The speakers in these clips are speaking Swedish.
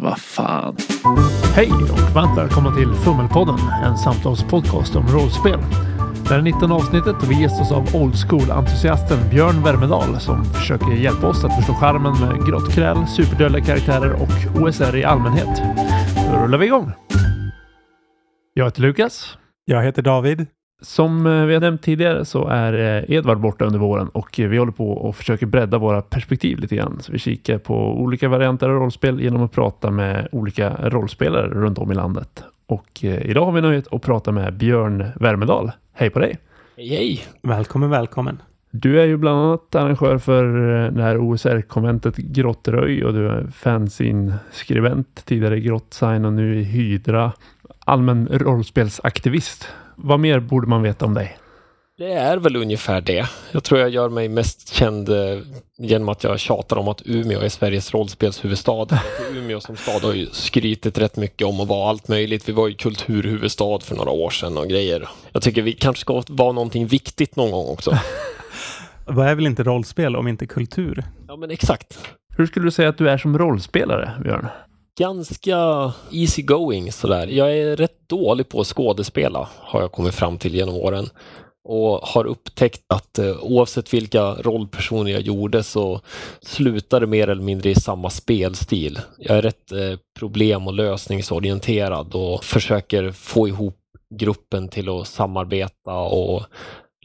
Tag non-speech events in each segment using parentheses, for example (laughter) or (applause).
men vad fan. Hej och varmt välkomna till Fummelpodden, en samtalspodcast om rollspel. Det här är 19 avsnittet och vi gästas av old school-entusiasten Björn Värmedal som försöker hjälpa oss att förstå charmen med grottkräl, superdödliga karaktärer och OSR i allmänhet. Då rullar vi igång. Jag heter Lukas. Jag heter David. Som eh, vi har nämnt tidigare så är eh, Edvard borta under våren och vi håller på och försöker bredda våra perspektiv lite grann. Så vi kikar på olika varianter av rollspel genom att prata med olika rollspelare runt om i landet. Och eh, idag har vi nöjet att prata med Björn Värmedal. Hej på dig! Hej hej! Välkommen, välkommen. Du är ju bland annat arrangör för det här OSR-konventet Grottröj och du är fanzine-skribent, tidigare Grottsign och nu i Hydra. Allmän rollspelsaktivist. Vad mer borde man veta om dig? Det är väl ungefär det. Jag tror jag gör mig mest känd eh, genom att jag tjatar om att Umeå är Sveriges rollspelshuvudstad. Umeå som stad har ju skrytit rätt mycket om att vara allt möjligt. Vi var ju kulturhuvudstad för några år sedan och grejer. Jag tycker vi kanske ska vara någonting viktigt någon gång också. (laughs) Vad är väl inte rollspel om inte kultur? Ja, men exakt. Hur skulle du säga att du är som rollspelare, Björn? Ganska easy going sådär. Jag är rätt dålig på att skådespela har jag kommit fram till genom åren och har upptäckt att eh, oavsett vilka rollpersoner jag gjorde så slutar det mer eller mindre i samma spelstil. Jag är rätt eh, problem och lösningsorienterad och försöker få ihop gruppen till att samarbeta och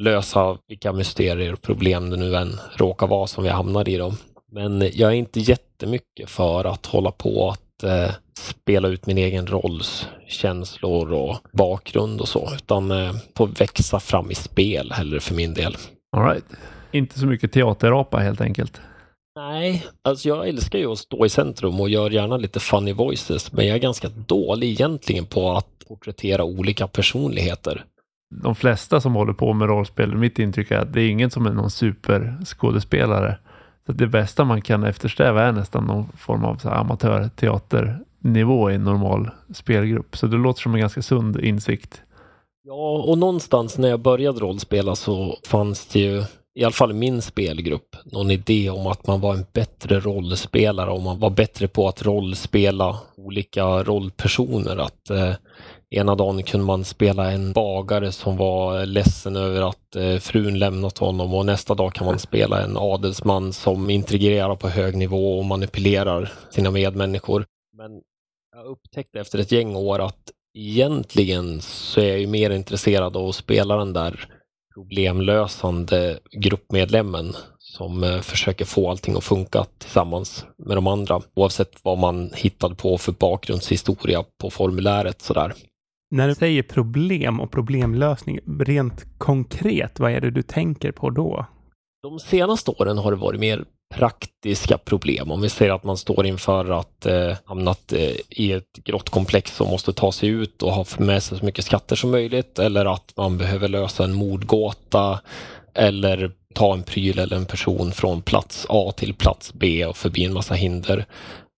lösa vilka mysterier och problem det nu än råkar vara som vi hamnar i. Dem. Men jag är inte jättemycket för att hålla på att eh, spela ut min egen rolls känslor och bakgrund och så, utan eh, få växa fram i spel hellre för min del. All right. Inte så mycket teaterapa helt enkelt. Nej, alltså jag älskar ju att stå i centrum och gör gärna lite funny voices, men jag är ganska dålig egentligen på att porträttera olika personligheter. De flesta som håller på med rollspel, mitt intryck är att det är ingen som är någon superskådespelare. Så det bästa man kan eftersträva är nästan någon form av amatörteaternivå i en normal spelgrupp. Så det låter som en ganska sund insikt. Ja, och någonstans när jag började rollspela så fanns det ju, i alla fall i min spelgrupp, någon idé om att man var en bättre rollspelare och man var bättre på att rollspela olika rollpersoner. Att eh, Ena dagen kunde man spela en bagare som var ledsen över att eh, frun lämnat honom och nästa dag kan man spela en adelsman som intrigerar på hög nivå och manipulerar sina medmänniskor. Men jag upptäckte efter ett gäng år att egentligen så är jag ju mer intresserad av att spela den där problemlösande gruppmedlemmen som eh, försöker få allting att funka tillsammans med de andra oavsett vad man hittade på för bakgrundshistoria på formuläret sådär. När du säger problem och problemlösning, rent konkret, vad är det du tänker på då? De senaste åren har det varit mer praktiska problem. Om vi säger att man står inför att eh, hamnat eh, i ett grottkomplex och måste ta sig ut och ha med sig så mycket skatter som möjligt eller att man behöver lösa en mordgåta eller ta en pryl eller en person från plats A till plats B och förbi en massa hinder.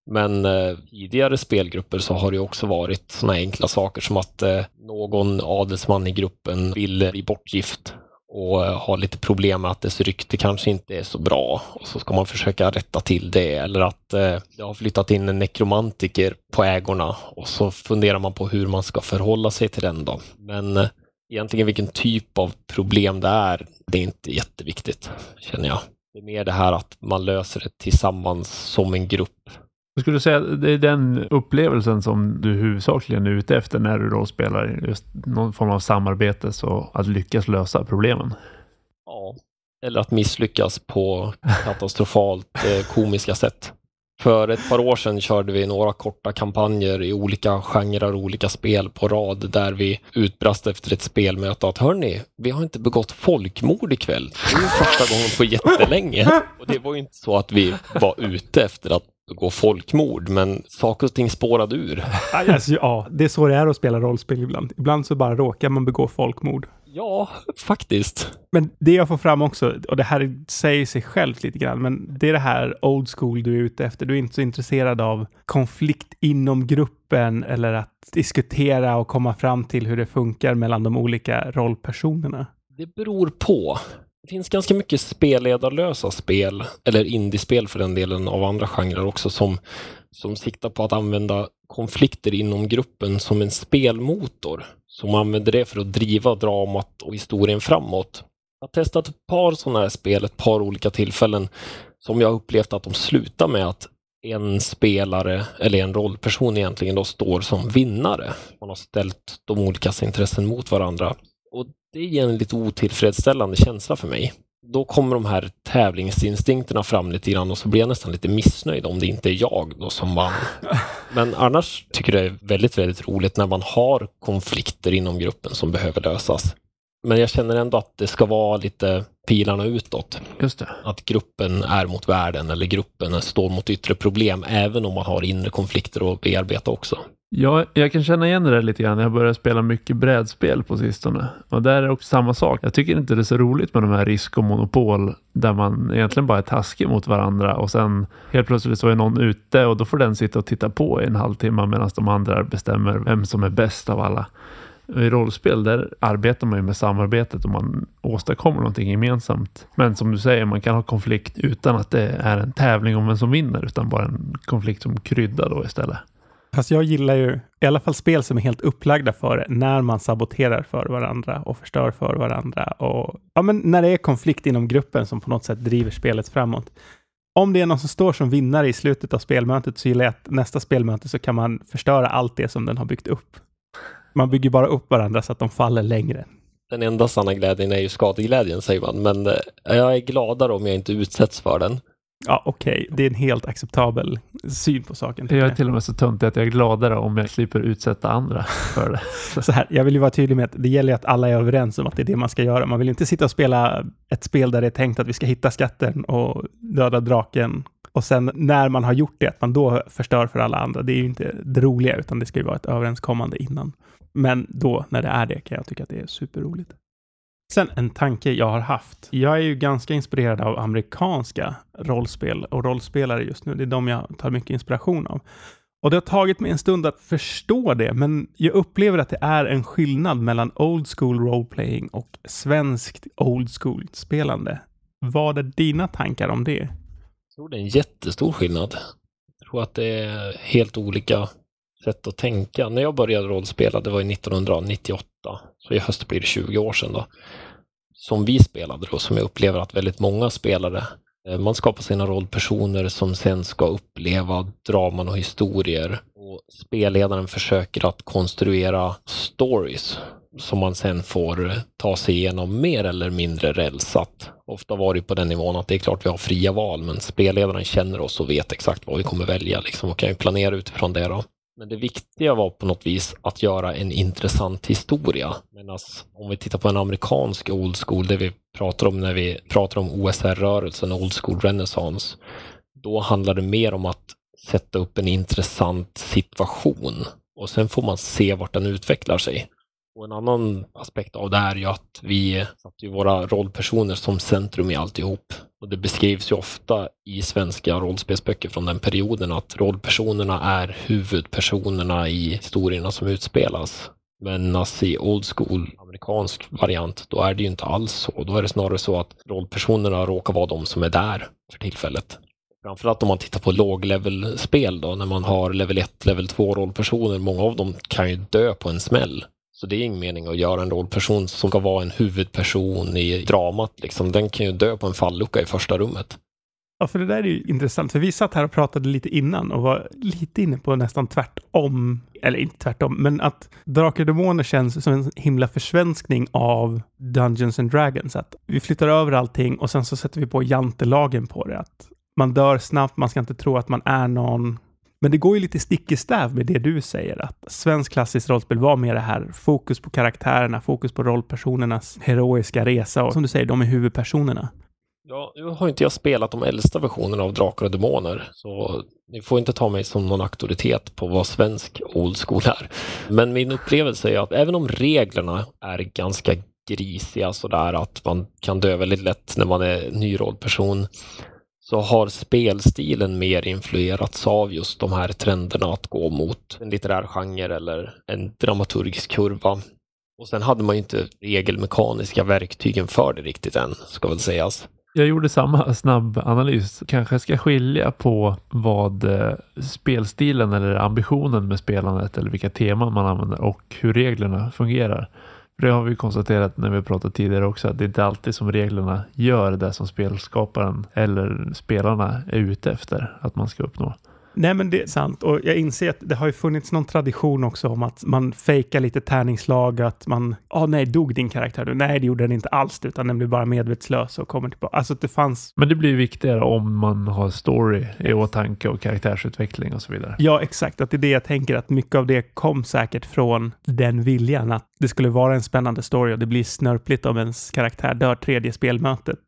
Men eh, tidigare spelgrupper så har det också varit sådana enkla saker som att eh, någon adelsman i gruppen vill bli bortgift och eh, har lite problem med att dess rykte kanske inte är så bra och så ska man försöka rätta till det eller att eh, det har flyttat in en nekromantiker på ägorna och så funderar man på hur man ska förhålla sig till den då. Men eh, egentligen vilken typ av problem det är, det är inte jätteviktigt känner jag. Det är mer det här att man löser det tillsammans som en grupp jag skulle säga att det är den upplevelsen som du huvudsakligen är ute efter när du då spelar just någon form av samarbete, så att lyckas lösa problemen. Ja, eller att misslyckas på katastrofalt eh, komiska sätt. För ett par år sedan körde vi några korta kampanjer i olika genrer och olika spel på rad där vi utbrast efter ett spelmöte att hörni, vi har inte begått folkmord ikväll. Det är första gången på jättelänge. Och det var ju inte så att vi var ute efter att begå folkmord, men saker och ting spårade ur. Alltså, ja, det är så det är att spela rollspel ibland. Ibland så bara råkar man begå folkmord. Ja, faktiskt. Men det jag får fram också, och det här säger sig självt lite grann, men det är det här old school du är ute efter. Du är inte så intresserad av konflikt inom gruppen eller att diskutera och komma fram till hur det funkar mellan de olika rollpersonerna. Det beror på. Det finns ganska mycket spelledarlösa spel, eller indiespel för den delen, av andra genrer också, som, som siktar på att använda konflikter inom gruppen som en spelmotor. Som använder det för att driva dramat och historien framåt. Jag har testat ett par sådana här spel, ett par olika tillfällen, som jag upplevt att de slutar med att en spelare, eller en rollperson egentligen, då står som vinnare. Man har ställt de olika intressen mot varandra. Och det ger en lite otillfredsställande känsla för mig. Då kommer de här tävlingsinstinkterna fram lite grann och så blir jag nästan lite missnöjd om det inte är jag då som vann. (laughs) Men annars tycker jag det är väldigt, väldigt roligt när man har konflikter inom gruppen som behöver lösas. Men jag känner ändå att det ska vara lite pilarna utåt. Just det. Att gruppen är mot världen eller gruppen står mot yttre problem, även om man har inre konflikter att bearbeta också. Ja, jag kan känna igen det där lite grann. Jag börjar spela mycket brädspel på sistone. Och där är det också samma sak. Jag tycker inte det är så roligt med de här risk och monopol där man egentligen bara är taskig mot varandra och sen helt plötsligt så är någon ute och då får den sitta och titta på i en halvtimme medan de andra bestämmer vem som är bäst av alla. I rollspel där arbetar man ju med samarbetet och man åstadkommer någonting gemensamt. Men som du säger, man kan ha konflikt utan att det är en tävling om vem som vinner, utan bara en konflikt som kryddar då istället. Fast jag gillar ju i alla fall spel som är helt upplagda för det, när man saboterar för varandra och förstör för varandra. Och, ja, men när det är konflikt inom gruppen som på något sätt driver spelet framåt. Om det är någon som står som vinnare i slutet av spelmötet så gillar jag att nästa spelmöte så kan man förstöra allt det som den har byggt upp. Man bygger bara upp varandra så att de faller längre. Den enda sanna glädjen är ju skadeglädjen, säger man, men eh, jag är gladare om jag inte utsätts för den. Ja, okej. Okay. Det är en helt acceptabel syn på saken. Jag är till och med så töntig att jag är gladare om jag slipper utsätta andra (laughs) för det. så här, jag vill ju vara tydlig med att det gäller att alla är överens om att det är det man ska göra. Man vill inte sitta och spela ett spel där det är tänkt att vi ska hitta skatten och döda draken och sen när man har gjort det, att man då förstör för alla andra. Det är ju inte det roliga, utan det ska ju vara ett överenskommande innan. Men då, när det är det, kan jag tycka att det är superroligt. Sen en tanke jag har haft. Jag är ju ganska inspirerad av amerikanska rollspel och rollspelare just nu. Det är de jag tar mycket inspiration av. Och det har tagit mig en stund att förstå det, men jag upplever att det är en skillnad mellan old school roleplaying och svenskt old school spelande. Vad är dina tankar om det? Jag tror det är en jättestor skillnad. Jag tror att det är helt olika sätt att tänka. När jag började rollspela, det var 1998, så i höst blir det 20 år sedan då, som vi spelade då, som jag upplever att väldigt många spelare eh, man skapar sina rollpersoner som sen ska uppleva draman och historier. Och spelledaren försöker att konstruera stories som man sen får ta sig igenom mer eller mindre rälsat. Ofta var det på den nivån att det är klart vi har fria val, men spelledaren känner oss och vet exakt vad vi kommer välja liksom, och kan ju planera utifrån det. Då. Men det viktiga var på något vis att göra en intressant historia. Medan alltså, om vi tittar på en amerikansk old school, det vi pratar om när vi pratar om OSR-rörelsen, old school renaissance, då handlar det mer om att sätta upp en intressant situation och sen får man se vart den utvecklar sig. Och en annan aspekt av det här är ju att vi satt ju våra rollpersoner som centrum i alltihop. Och det beskrivs ju ofta i svenska rollspelsböcker från den perioden att rollpersonerna är huvudpersonerna i historierna som utspelas. Men i old school amerikansk variant, då är det ju inte alls så. Då är det snarare så att rollpersonerna råkar vara de som är där för tillfället. Framförallt om man tittar på låglevelspel då, när man har level 1, level 2 rollpersoner. Många av dem kan ju dö på en smäll. Så det är ingen mening att göra en rollperson som ska vara en huvudperson i dramat. Liksom. Den kan ju dö på en fallucka i första rummet. Ja, för det där är ju intressant, för vi satt här och pratade lite innan och var lite inne på nästan tvärtom, eller inte tvärtom, men att Drakar och Demoner känns som en himla försvenskning av Dungeons and Dragons. Att vi flyttar över allting och sen så sätter vi på jantelagen på det. Att man dör snabbt, man ska inte tro att man är någon men det går ju lite stick i stäv med det du säger, att svensk klassiskt rollspel var mer det här fokus på karaktärerna, fokus på rollpersonernas heroiska resa och som du säger, de är huvudpersonerna. Ja, nu har inte jag spelat de äldsta versionerna av Drakar och Demoner, så ni får inte ta mig som någon auktoritet på vad svensk old school är. Men min upplevelse är att även om reglerna är ganska grisiga sådär att man kan dö väldigt lätt när man är ny rollperson så har spelstilen mer influerats av just de här trenderna att gå mot en litterär genre eller en dramaturgisk kurva. Och sen hade man ju inte regelmekaniska verktygen för det riktigt än, ska väl sägas. Jag gjorde samma snabb analys. Kanske ska skilja på vad eh, spelstilen eller ambitionen med spelandet eller vilka teman man använder och hur reglerna fungerar. Det har vi konstaterat när vi pratat tidigare också att det är inte alltid som reglerna gör det som spelskaparen eller spelarna är ute efter att man ska uppnå. Nej, men det är sant. Och jag inser att det har ju funnits någon tradition också om att man fejkar lite tärningslag, att man, ja oh, nej, dog din karaktär nu? Nej, det gjorde den inte alls, utan den blev bara medvetslös och kommer tillbaka. Alltså att det fanns... Men det blir viktigare om man har story i åtanke och karaktärsutveckling och så vidare. Ja, exakt. Att det är det jag tänker, att mycket av det kom säkert från den viljan att det skulle vara en spännande story och det blir snörpligt om ens karaktär dör tredje spelmötet.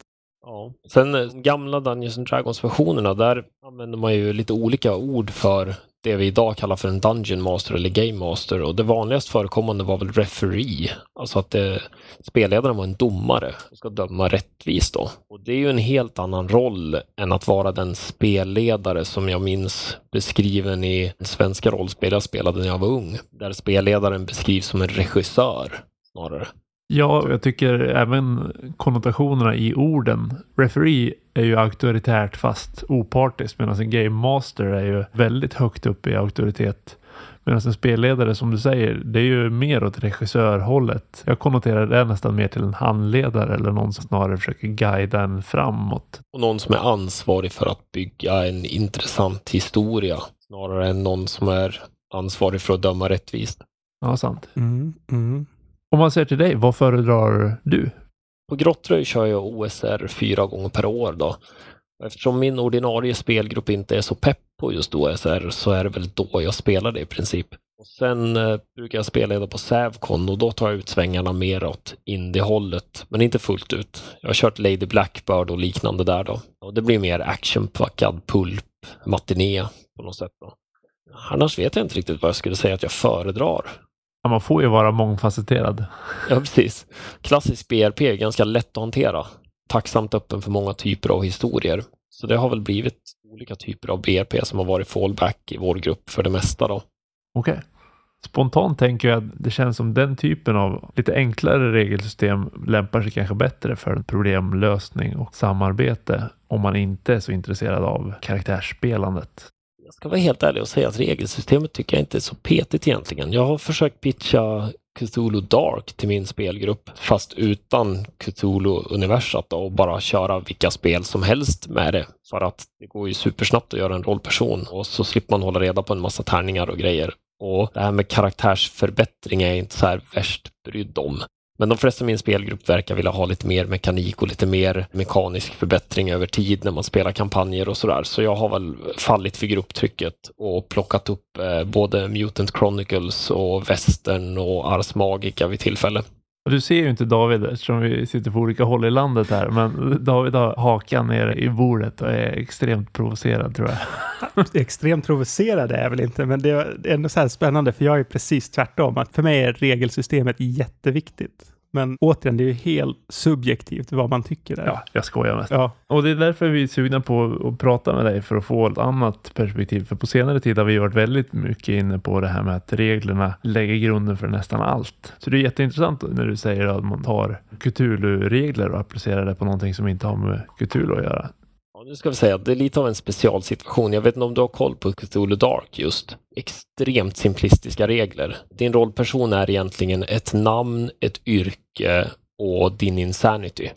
Ja. Sen eh, gamla Dungeons and Dragons-versionerna, där använder man ju lite olika ord för det vi idag kallar för en Dungeon Master eller Game Master och det vanligast förekommande var väl referee, alltså att det, spelledaren var en domare och ska döma rättvist då. Och det är ju en helt annan roll än att vara den spelledare som jag minns beskriven i svenska rollspel jag spelade när jag var ung, där spelledaren beskrivs som en regissör snarare. Ja, jag tycker även konnotationerna i orden. Referee är ju auktoritärt fast opartiskt medan en game master är ju väldigt högt upp i auktoritet. Medan en spelledare som du säger, det är ju mer åt regissörhållet. Jag konnoterar det nästan mer till en handledare eller någon som snarare försöker guida en framåt. Och någon som är ansvarig för att bygga en intressant historia snarare än någon som är ansvarig för att döma rättvist. Ja, sant. Mm, mm. Om man ser till dig, vad föredrar du? På Grottröj kör jag OSR fyra gånger per år då. Eftersom min ordinarie spelgrupp inte är så pepp på just OSR så är det väl då jag spelar det i princip. Och Sen eh, brukar jag spela på Sävcon och då tar jag ut svängarna mer åt indie-hållet, men inte fullt ut. Jag har kört Lady Blackbird och liknande där då. Och det blir mer actionpackad pulp, matiné på något sätt. Då. Annars vet jag inte riktigt vad jag skulle säga att jag föredrar. Ja, man får ju vara mångfacetterad. Ja, precis. Klassisk BRP är ganska lätt att hantera. Tacksamt öppen för många typer av historier. Så det har väl blivit olika typer av BRP som har varit fallback i vår grupp för det mesta då. Okej. Okay. Spontant tänker jag att det känns som den typen av lite enklare regelsystem lämpar sig kanske bättre för problemlösning och samarbete om man inte är så intresserad av karaktärsspelandet jag ska vara helt ärlig och säga att regelsystemet tycker jag inte är så petigt egentligen. Jag har försökt pitcha Cthulhu Dark till min spelgrupp, fast utan Cthulhu-universat och bara köra vilka spel som helst med det. För att det går ju supersnabbt att göra en rollperson och så slipper man hålla reda på en massa tärningar och grejer. Och det här med karaktärsförbättring är jag inte så här värst brydd om. Men de flesta i min spelgrupp verkar vilja ha lite mer mekanik och lite mer mekanisk förbättring över tid när man spelar kampanjer och sådär. Så jag har väl fallit för grupptrycket och plockat upp eh, både Mutant Chronicles och Western och Ars Magica vid tillfälle. Du ser ju inte David eftersom vi sitter på olika håll i landet här, men (laughs) David har hakan nere i bordet och är extremt provocerad tror jag. (laughs) extremt provocerad är jag väl inte, men det är ändå så här spännande för jag är precis tvärtom. Att för mig är regelsystemet jätteviktigt. Men återigen, det är ju helt subjektivt vad man tycker. Där. Ja, jag skojar mest. Ja. Och det är därför vi är sugna på att prata med dig för att få ett annat perspektiv. För på senare tid har vi varit väldigt mycket inne på det här med att reglerna lägger grunden för nästan allt. Så det är jätteintressant när du säger att man tar Cthulhu-regler och applicerar det på någonting som inte har med Cthulhu att göra. Ja, nu ska vi säga att det är lite av en specialsituation. Jag vet inte om du har koll på Cthulhu Dark just. Extremt simplistiska regler. Din rollperson är egentligen ett namn, ett yrke och din insanity.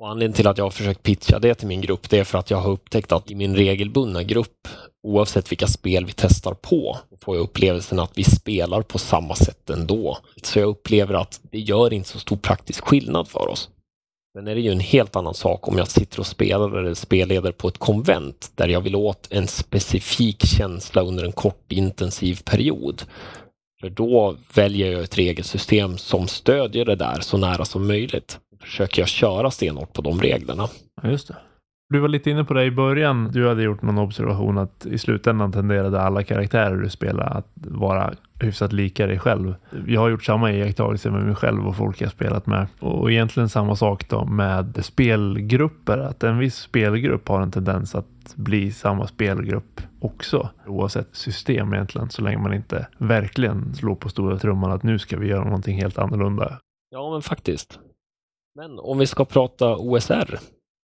Och anledningen till att jag har försökt pitcha det till min grupp, det är för att jag har upptäckt att i min regelbundna grupp, oavsett vilka spel vi testar på, får jag upplevelsen att vi spelar på samma sätt ändå. Så jag upplever att det gör inte så stor praktisk skillnad för oss. Sen är det ju en helt annan sak om jag sitter och spelar eller spelleder på ett konvent där jag vill åt en specifik känsla under en kort intensiv period. För då väljer jag ett regelsystem som stödjer det där så nära som möjligt. Försöker jag köra stenhårt på de reglerna. Just det. Du var lite inne på det i början. Du hade gjort någon observation att i slutändan tenderade alla karaktärer du spelar att vara hyfsat lika dig själv. Jag har gjort samma iakttagelse med mig själv och folk jag spelat med. Och egentligen samma sak då med spelgrupper. Att en viss spelgrupp har en tendens att bli samma spelgrupp också. Oavsett system egentligen, så länge man inte verkligen slår på stora trumman att nu ska vi göra någonting helt annorlunda. Ja, men faktiskt. Men om vi ska prata OSR.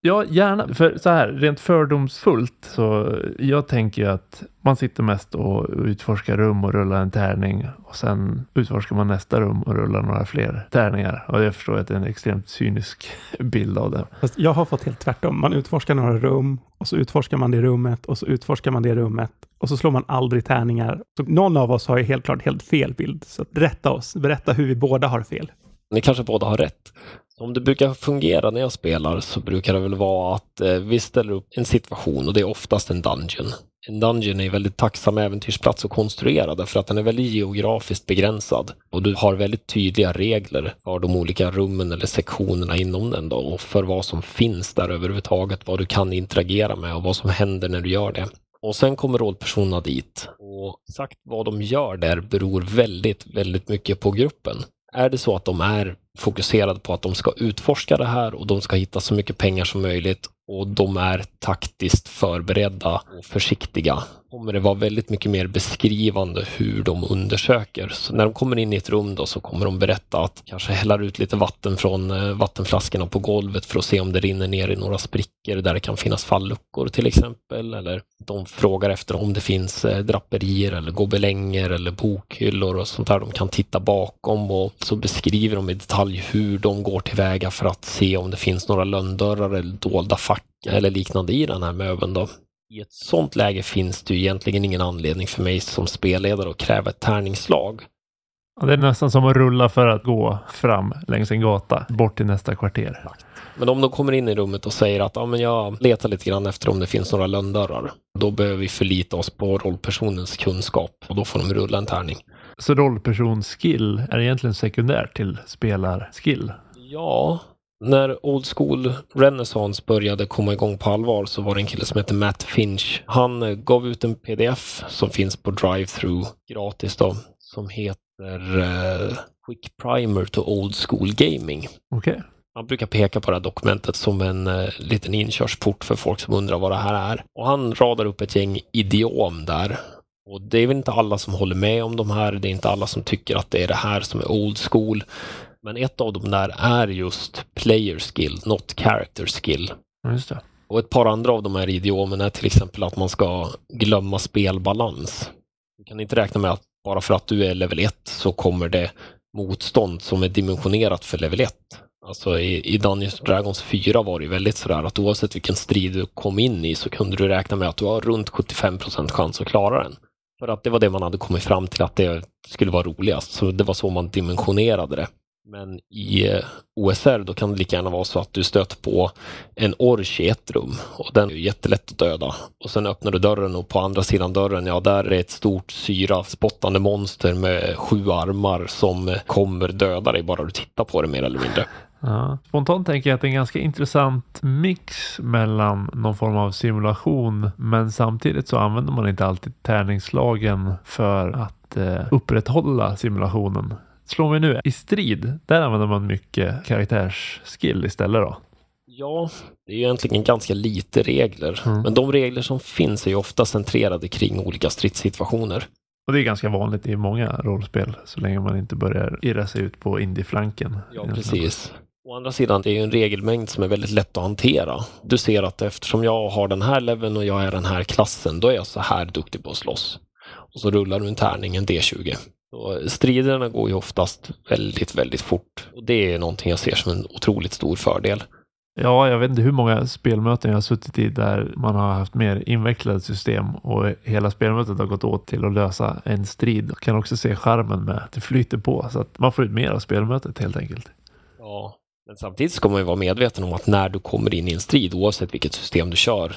Ja, gärna. För så här, rent fördomsfullt så jag tänker ju att man sitter mest och utforskar rum och rullar en tärning och sen utforskar man nästa rum och rullar några fler tärningar. Och jag förstår att det är en extremt cynisk (laughs) bild av det. Fast jag har fått helt tvärtom. Man utforskar några rum och så utforskar man det rummet och så utforskar man det rummet och så slår man aldrig tärningar. Så någon av oss har ju helt klart helt fel bild. Så rätta oss. Berätta hur vi båda har fel. Ni kanske båda har rätt. Om det brukar fungera när jag spelar så brukar det väl vara att eh, vi ställer upp en situation och det är oftast en dungeon. En dungeon är en väldigt tacksam äventyrsplats att konstruera därför att den är väldigt geografiskt begränsad och du har väldigt tydliga regler för de olika rummen eller sektionerna inom den då och för vad som finns där överhuvudtaget, vad du kan interagera med och vad som händer när du gör det. Och sen kommer rollpersonerna dit och exakt vad de gör där beror väldigt, väldigt mycket på gruppen. Är det så att de är fokuserade på att de ska utforska det här och de ska hitta så mycket pengar som möjligt och de är taktiskt förberedda och försiktiga? Kommer det vara väldigt mycket mer beskrivande hur de undersöker. Så när de kommer in i ett rum då så kommer de berätta att kanske hälla ut lite vatten från eh, vattenflaskorna på golvet för att se om det rinner ner i några sprickor där det kan finnas falluckor till exempel. Eller de frågar efter om det finns eh, draperier eller gobelänger eller bokhyllor och sånt där de kan titta bakom och så beskriver de i detalj hur de går tillväga för att se om det finns några lönndörrar eller dolda fack eller liknande i den här möbeln. Då. I ett sånt läge finns det ju egentligen ingen anledning för mig som spelledare att kräva ett tärningslag. Ja, det är nästan som att rulla för att gå fram längs en gata bort till nästa kvarter. Men om de kommer in i rummet och säger att ja, men jag letar lite grann efter om det finns några lönndörrar. Då behöver vi förlita oss på rollpersonens kunskap och då får de rulla en tärning. Så rollpersonsskill är egentligen sekundär till spelarskill? Ja, när Old School Renaissance började komma igång på allvar så var det en kille som hette Matt Finch. Han eh, gav ut en pdf som finns på drive-through gratis då, som heter uh, Quick Primer to Old School Gaming. Okay. Man brukar peka på det här dokumentet som en uh, liten inkörsport för folk som undrar vad det här är. Och han radar upp ett gäng idiom där. Och det är väl inte alla som håller med om de här. Det är inte alla som tycker att det är det här som är old school. Men ett av dem där är just player skill, not character skill. Just det. Och ett par andra av de här idiomen är till exempel att man ska glömma spelbalans. Du kan inte räkna med att bara för att du är level 1 så kommer det motstånd som är dimensionerat för level 1. Alltså i, i Dungeons Dragons 4 var det väldigt sådär att oavsett vilken strid du kom in i så kunde du räkna med att du har runt 75% chans att klara den. För att det var det man hade kommit fram till att det skulle vara roligast. Så det var så man dimensionerade det. Men i eh, OSR då kan det lika gärna vara så att du stöter på en orch i ett rum och den är jättelätt att döda. Och sen öppnar du dörren och på andra sidan dörren, ja där är ett stort syra spottande monster med sju armar som eh, kommer döda dig bara du tittar på det mer eller mindre. Ja. Spontant tänker jag att det är en ganska intressant mix mellan någon form av simulation men samtidigt så använder man inte alltid tärningslagen för att eh, upprätthålla simulationen. Slår vi nu i strid, där använder man mycket karaktärsskill istället då. Ja, det är ju egentligen ganska lite regler. Mm. Men de regler som finns är ju ofta centrerade kring olika stridssituationer. Och det är ganska vanligt i många rollspel, så länge man inte börjar irra sig ut på indieflanken. Ja, precis. Å andra sidan, det är ju en regelmängd som är väldigt lätt att hantera. Du ser att eftersom jag har den här leveln och jag är den här klassen, då är jag så här duktig på att slåss. Och så rullar du en tärning, en D20. Så striderna går ju oftast väldigt, väldigt fort. Och det är någonting jag ser som en otroligt stor fördel. Ja, jag vet inte hur många spelmöten jag har suttit i där man har haft mer invecklade system och hela spelmötet har gått åt till att lösa en strid. Jag kan också se skärmen med att det flyter på så att man får ut mer av spelmötet helt enkelt. Ja, men samtidigt ska man ju vara medveten om att när du kommer in i en strid, oavsett vilket system du kör,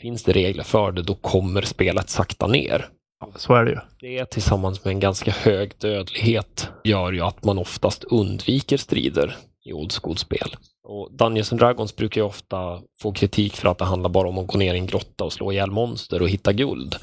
finns det regler för det, då kommer spelet sakta ner. Så är det ju. Det tillsammans med en ganska hög dödlighet gör ju att man oftast undviker strider i old school-spel. Och Dungeons and Dragons brukar ju ofta få kritik för att det handlar bara om att gå ner i en grotta och slå ihjäl monster och hitta guld.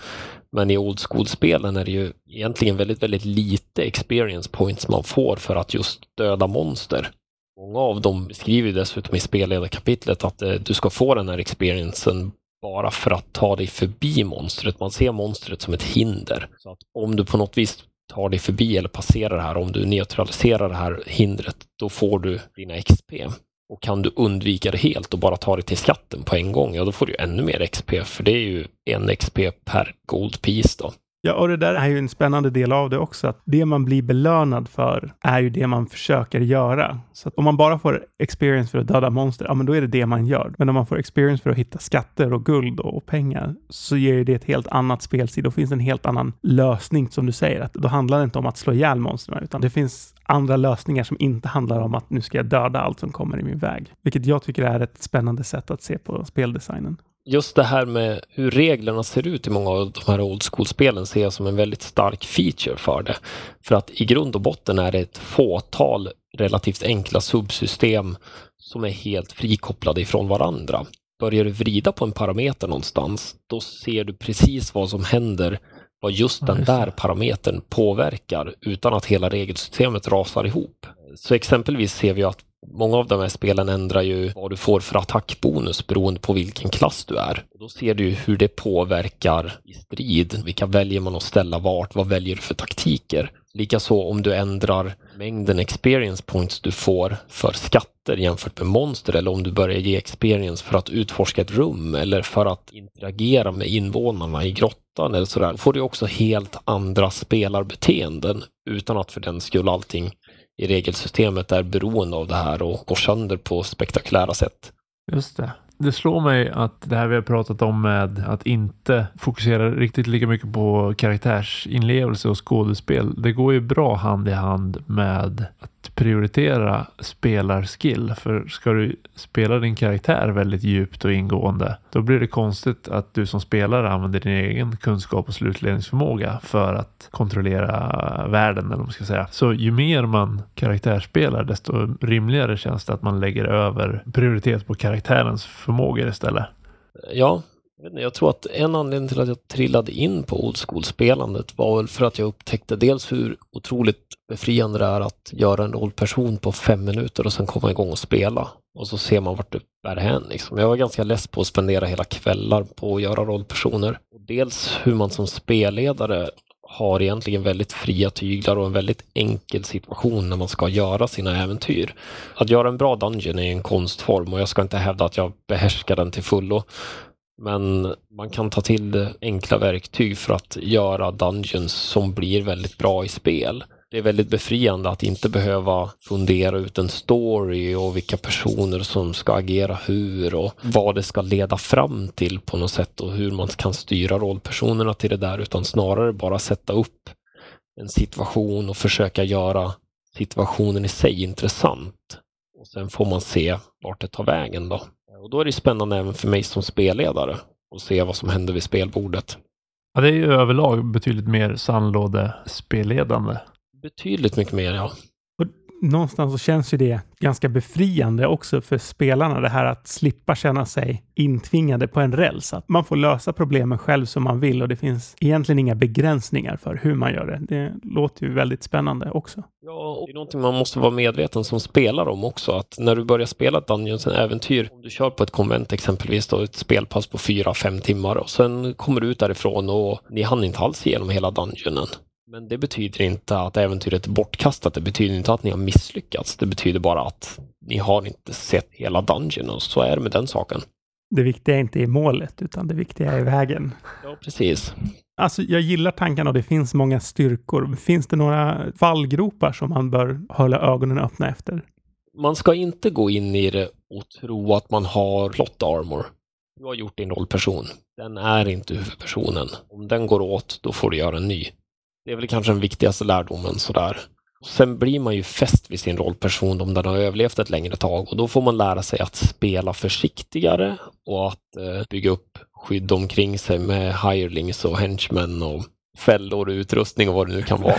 Men i old school-spelen är det ju egentligen väldigt, väldigt lite experience points man får för att just döda monster. Många av dem skriver dessutom i spelledarkapitlet att eh, du ska få den här experiencen bara för att ta dig förbi monstret. Man ser monstret som ett hinder. Så att om du på något vis tar dig förbi eller passerar det här, om du neutraliserar det här hindret, då får du dina XP. Och kan du undvika det helt och bara ta dig till skatten på en gång, ja då får du ännu mer XP, för det är ju en XP per Gold Piece då. Ja, och det där är ju en spännande del av det också. Att det man blir belönad för är ju det man försöker göra. Så att om man bara får experience för att döda monster, ja men då är det det man gör. Men om man får experience för att hitta skatter och guld och pengar så ger ju det ett helt annat spelsida Då finns en helt annan lösning som du säger. Att då handlar det inte om att slå ihjäl monstren utan det finns andra lösningar som inte handlar om att nu ska jag döda allt som kommer i min väg. Vilket jag tycker är ett spännande sätt att se på speldesignen just det här med hur reglerna ser ut i många av de här old school-spelen ser jag som en väldigt stark feature för det. För att i grund och botten är det ett fåtal relativt enkla subsystem som är helt frikopplade ifrån varandra. Börjar du vrida på en parameter någonstans, då ser du precis vad som händer, vad just den där parametern påverkar utan att hela regelsystemet rasar ihop. Så exempelvis ser vi att Många av de här spelen ändrar ju vad du får för attackbonus beroende på vilken klass du är. Då ser du hur det påverkar i strid. Vilka väljer man att ställa vart? Vad väljer du för taktiker? Likaså om du ändrar mängden experience points du får för skatter jämfört med monster eller om du börjar ge experience för att utforska ett rum eller för att interagera med invånarna i grottan eller sådär. Då får du också helt andra spelarbeteenden utan att för den skull allting i regelsystemet är beroende av det här och går sönder på spektakulära sätt. Just det. Det slår mig att det här vi har pratat om med att inte fokusera riktigt lika mycket på karaktärsinlevelse och skådespel. Det går ju bra hand i hand med att prioritera spelarskill. För ska du spela din karaktär väldigt djupt och ingående, då blir det konstigt att du som spelare använder din egen kunskap och slutledningsförmåga för att kontrollera världen, eller vad man ska säga. Så ju mer man karaktärsspelar, desto rimligare känns det att man lägger över prioritet på karaktärens förmågor istället. Ja, jag tror att en anledning till att jag trillade in på old school-spelandet var väl för att jag upptäckte dels hur otroligt befriande det är att göra en rollperson på fem minuter och sen komma igång och spela. Och så ser man vart det bär hän. Liksom. Jag var ganska less på att spendera hela kvällar på att göra rollpersoner. Och dels hur man som spelledare har egentligen väldigt fria tyglar och en väldigt enkel situation när man ska göra sina äventyr. Att göra en bra dungeon är en konstform och jag ska inte hävda att jag behärskar den till fullo. Men man kan ta till enkla verktyg för att göra dungeons som blir väldigt bra i spel. Det är väldigt befriande att inte behöva fundera ut en story och vilka personer som ska agera hur och vad det ska leda fram till på något sätt och hur man kan styra rollpersonerna till det där utan snarare bara sätta upp en situation och försöka göra situationen i sig intressant. Och sen får man se vart det tar vägen då. Och då är det spännande även för mig som spelledare att se vad som händer vid spelbordet. Ja, det är ju överlag betydligt mer sandlådespelledande. Betydligt mycket mer, ja någonstans så känns ju det ganska befriande också för spelarna, det här att slippa känna sig intvingade på en räls. Att man får lösa problemen själv som man vill och det finns egentligen inga begränsningar för hur man gör det. Det låter ju väldigt spännande också. Ja, och det är någonting man måste vara medveten som spelare om också, att när du börjar spela ett Dungeons äventyr, om du kör på ett konvent exempelvis då, ett spelpass på fyra, fem timmar och sen kommer du ut därifrån och ni hann inte alls igenom hela dungeonen. Men det betyder inte att äventyret är bortkastat. Det betyder inte att ni har misslyckats. Det betyder bara att ni har inte sett hela dungeon och så är det med den saken. Det viktiga är inte i målet, utan det viktiga är vägen. Ja, precis. Alltså, jag gillar tanken och det finns många styrkor. Finns det några fallgropar som man bör hålla ögonen öppna efter? Man ska inte gå in i det och tro att man har plot armor. Du har gjort din rollperson. Den är inte huvudpersonen. Om den går åt, då får du göra en ny. Det är väl kanske den viktigaste lärdomen sådär. Sen blir man ju fäst vid sin rollperson om den har överlevt ett längre tag och då får man lära sig att spela försiktigare och att eh, bygga upp skydd omkring sig med hirelings och henchmen och fällor och utrustning och vad det nu kan vara.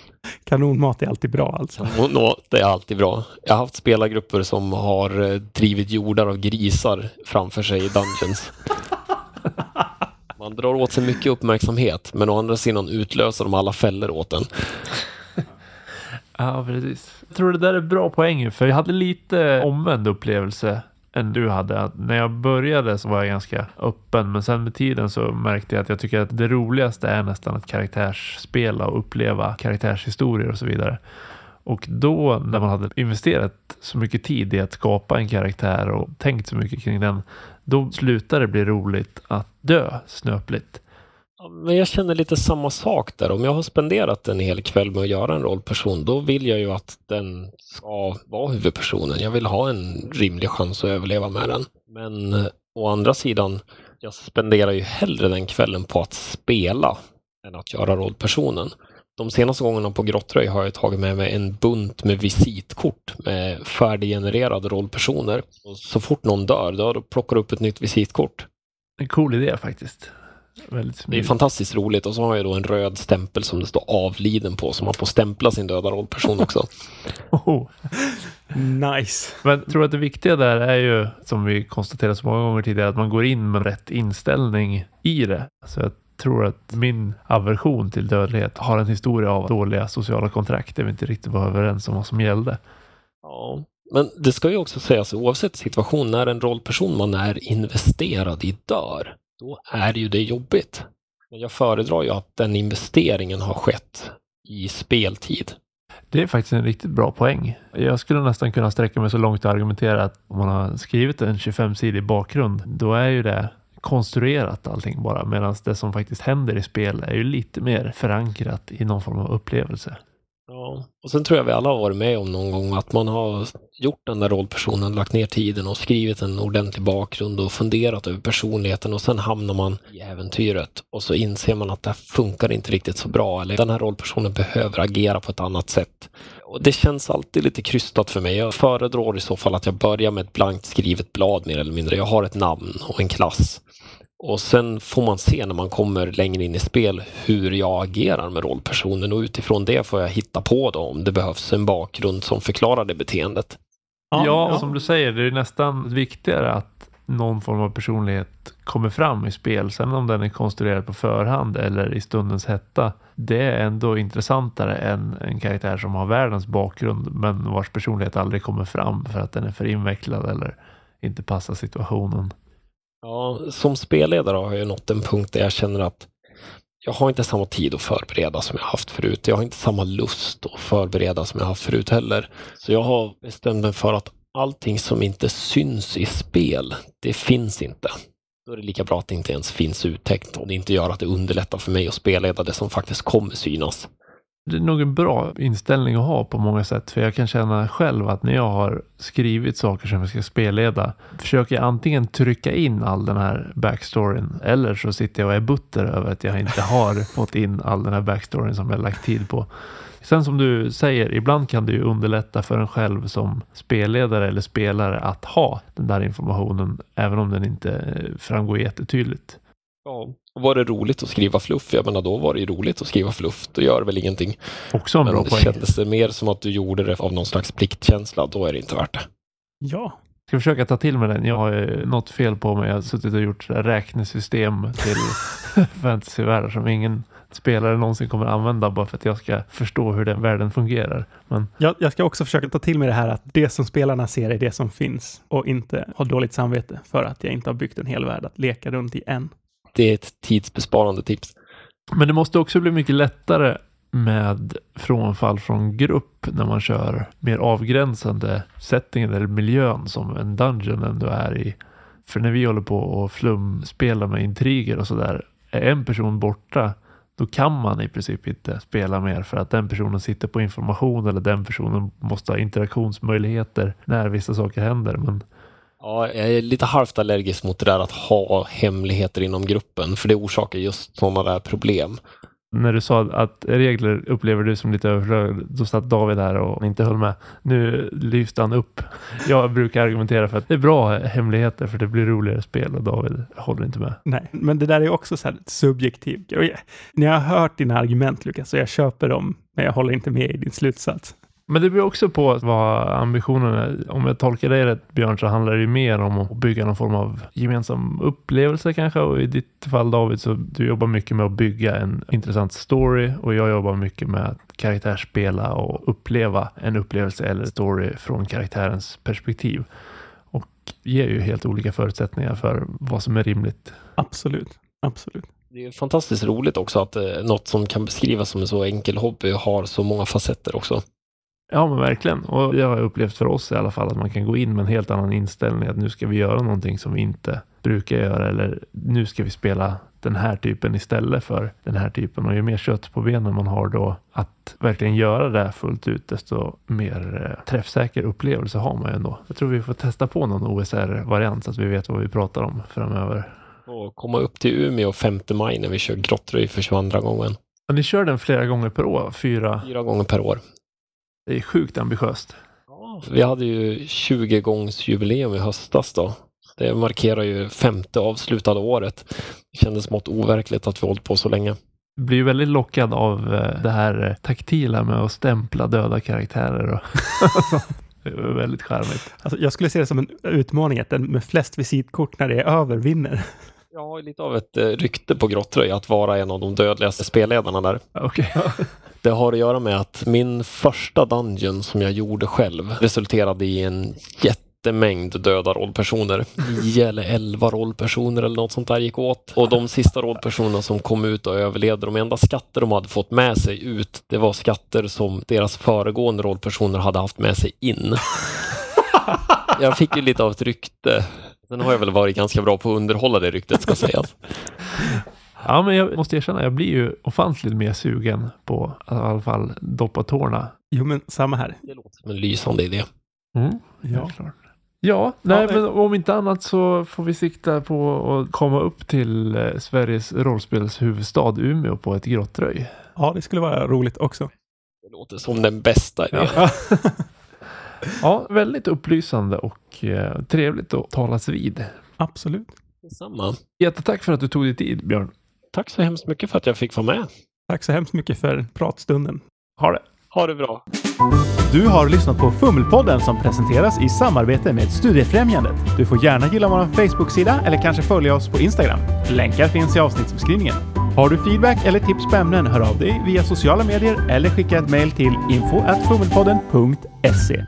(laughs) Kanonmat är alltid bra alltså. Kanonmat är alltid bra. Jag har haft spelargrupper som har eh, drivit jordar av grisar framför sig i Dungeons. (laughs) Man drar åt sig mycket uppmärksamhet, men å andra sidan utlöser de alla fällor åt en. (laughs) ja, precis. Jag tror det där är bra poäng, för jag hade lite omvänd upplevelse än du hade. Att när jag började så var jag ganska öppen, men sen med tiden så märkte jag att jag tycker att det roligaste är nästan att karaktärsspela och uppleva karaktärshistorier och så vidare. Och då när man hade investerat så mycket tid i att skapa en karaktär och tänkt så mycket kring den, då slutar det bli roligt att dö snöpligt. Men jag känner lite samma sak där. Om jag har spenderat en hel kväll med att göra en rollperson, då vill jag ju att den ska vara huvudpersonen. Jag vill ha en rimlig chans att överleva med den. Men eh, å andra sidan, jag spenderar ju hellre den kvällen på att spela än att göra rollpersonen. De senaste gångerna på Grottröj har jag tagit med mig en bunt med visitkort med färdiggenererade rollpersoner. Och så fort någon dör, då plockar du upp ett nytt visitkort. En cool idé faktiskt. Väldigt Det är fantastiskt roligt och så har jag då en röd stämpel som det står avliden på så man får stämpla sin döda rollperson också. (laughs) Oh. Nice. Men jag tror att det viktiga där är ju, som vi konstaterat så många gånger tidigare, att man går in med rätt inställning i det. Så jag tror att min aversion till dödlighet har en historia av dåliga sociala kontrakt där vi inte riktigt var överens om vad som gällde. Ja. Men det ska ju också sägas, oavsett situation, när en rollperson man är investerad i dör, då är ju det jobbigt. Men jag föredrar ju att den investeringen har skett i speltid. Det är faktiskt en riktigt bra poäng. Jag skulle nästan kunna sträcka mig så långt och argumentera att om man har skrivit en 25-sidig bakgrund, då är ju det konstruerat allting bara, medan det som faktiskt händer i spel är ju lite mer förankrat i någon form av upplevelse. Ja. Och sen tror jag vi alla har varit med om någon gång att man har gjort den där rollpersonen, lagt ner tiden och skrivit en ordentlig bakgrund och funderat över personligheten och sen hamnar man i äventyret och så inser man att det här funkar inte riktigt så bra eller den här rollpersonen behöver agera på ett annat sätt. Och det känns alltid lite krystat för mig. Jag föredrar i så fall att jag börjar med ett blankt skrivet blad mer eller mindre. Jag har ett namn och en klass. Och sen får man se när man kommer längre in i spel hur jag agerar med rollpersonen och utifrån det får jag hitta på då om det behövs en bakgrund som förklarar det beteendet. Ja, och som du säger, det är nästan viktigare att någon form av personlighet kommer fram i spel. Sen om den är konstruerad på förhand eller i stundens hetta, det är ändå intressantare än en karaktär som har världens bakgrund men vars personlighet aldrig kommer fram för att den är för invecklad eller inte passar situationen. Ja, som spelledare har jag nått en punkt där jag känner att jag har inte samma tid att förbereda som jag haft förut. Jag har inte samma lust att förbereda som jag haft förut heller. Så jag har bestämt mig för att allting som inte syns i spel, det finns inte. Då är det lika bra att det inte ens finns uttäckt och det inte gör att det underlättar för mig att spelleda det som faktiskt kommer synas. Det är nog en bra inställning att ha på många sätt. För jag kan känna själv att när jag har skrivit saker som jag ska spelleda försöker jag antingen trycka in all den här backstoryn eller så sitter jag och är butter över att jag inte har (laughs) fått in all den här backstoryn som jag lagt tid på. Sen som du säger, ibland kan det ju underlätta för en själv som spelledare eller spelare att ha den där informationen även om den inte framgår jättetydligt. Ja, var det roligt att skriva fluff? Jag menar, då var det ju roligt att skriva fluff. Då gör det väl ingenting. Också en Men bra det poäng. kändes det mer som att du gjorde det av någon slags pliktkänsla, då är det inte värt det. Ja. ska försöka ta till mig den. Jag har ju något fel på mig. Jag har suttit och gjort räknesystem till (laughs) fantasyvärldar som ingen spelare någonsin kommer använda bara för att jag ska förstå hur den världen fungerar. Men Jag, jag ska också försöka ta till mig det här att det som spelarna ser är det som finns och inte ha dåligt samvete för att jag inte har byggt en hel värld att leka runt i än. Det är ett tidsbesparande tips. Men det måste också bli mycket lättare med frånfall från grupp när man kör mer avgränsande settingen eller miljön som en dungeon ändå är i. För när vi håller på och flumspelar med intriger och sådär, är en person borta då kan man i princip inte spela mer för att den personen sitter på information eller den personen måste ha interaktionsmöjligheter när vissa saker händer. Men Ja, jag är lite halvt allergisk mot det där att ha hemligheter inom gruppen, för det orsakar just sådana där problem. när du sa att regler upplever du som lite överflöd, då satt David här och inte höll med. Nu lyfte han upp. Jag brukar argumentera för att det är bra hemligheter för det blir roligare spel och David håller inte med. Nej, men det där är också så här subjektivt. När jag har hört dina argument, Lukas, så jag köper dem, men jag håller inte med i din slutsats. Men det beror också på vad ambitionen är. Om jag tolkar dig rätt Björn så handlar det ju mer om att bygga någon form av gemensam upplevelse kanske. Och i ditt fall David så du jobbar mycket med att bygga en intressant story och jag jobbar mycket med att karaktärsspela och uppleva en upplevelse eller story från karaktärens perspektiv. Och ger ju helt olika förutsättningar för vad som är rimligt. Absolut. Absolut. Det är fantastiskt roligt också att eh, något som kan beskrivas som en så enkel hobby har så många facetter också. Ja, men verkligen. Och jag har upplevt för oss i alla fall att man kan gå in med en helt annan inställning. Att nu ska vi göra någonting som vi inte brukar göra. Eller nu ska vi spela den här typen istället för den här typen. Och ju mer kött på benen man har då att verkligen göra det fullt ut, desto mer eh, träffsäker upplevelse har man ju ändå. Jag tror vi får testa på någon OSR-variant så att vi vet vad vi pratar om framöver. Och komma upp till Umeå 5 maj när vi kör grottröj för 22 gången. Och ni kör den flera gånger per år? Fyra? Fyra gånger per år. Det är sjukt ambitiöst. Ja, vi hade ju 20-gångsjubileum i höstas då. Det markerar ju femte avslutade året. Det kändes smått overkligt att vi hållit på så länge. blir ju väldigt lockad av eh, det här eh, taktila med att stämpla döda karaktärer. Och (laughs) det är väldigt charmigt. Alltså, jag skulle se det som en utmaning att den med flest visitkort när det är över vinner. Jag har lite av ett eh, rykte på Grottröj att vara en av de dödligaste spelledarna där. Okej. (laughs) Det har att göra med att min första dungeon som jag gjorde själv resulterade i en jättemängd döda rollpersoner. 9 eller 11 rollpersoner eller något sånt där gick åt. Och de sista rollpersonerna som kom ut och överlevde, de enda skatter de hade fått med sig ut, det var skatter som deras föregående rollpersoner hade haft med sig in. (laughs) Jag fick ju lite av ett rykte. Sen har jag väl varit ganska bra på att underhålla det ryktet ska sägas. (laughs) Ja, men jag måste erkänna, jag blir ju ofantligt mer sugen på att i alla fall doppa tårna. Jo, men samma här. Det låter som en lysande idé. Mm, Ja. klart. Ja, nej, nej. men om inte annat så får vi sikta på att komma upp till eh, Sveriges rollspelshuvudstad Umeå på ett grottröj. Ja, det skulle vara roligt också. Det låter som den bästa idén. Ja. (laughs) Ja, väldigt upplysande och eh, trevligt att talas vid. Absolut. Detsamma. Jättetack för att du tog dig tid, Björn. Tack så hemskt mycket för att jag fick vara med. Tack så hemskt mycket för pratstunden. Ha det! Ha det bra. Du har lyssnat på Fummelpodden som presenteras i samarbete med Studiefrämjandet. Du får gärna gilla vår Facebook-sida eller kanske följa oss på Instagram. Länkar finns i avsnittsbeskrivningen. Har du feedback eller tips på ämnen, hör av dig via sociala medier eller skicka ett mejl till info.fummelpodden.se.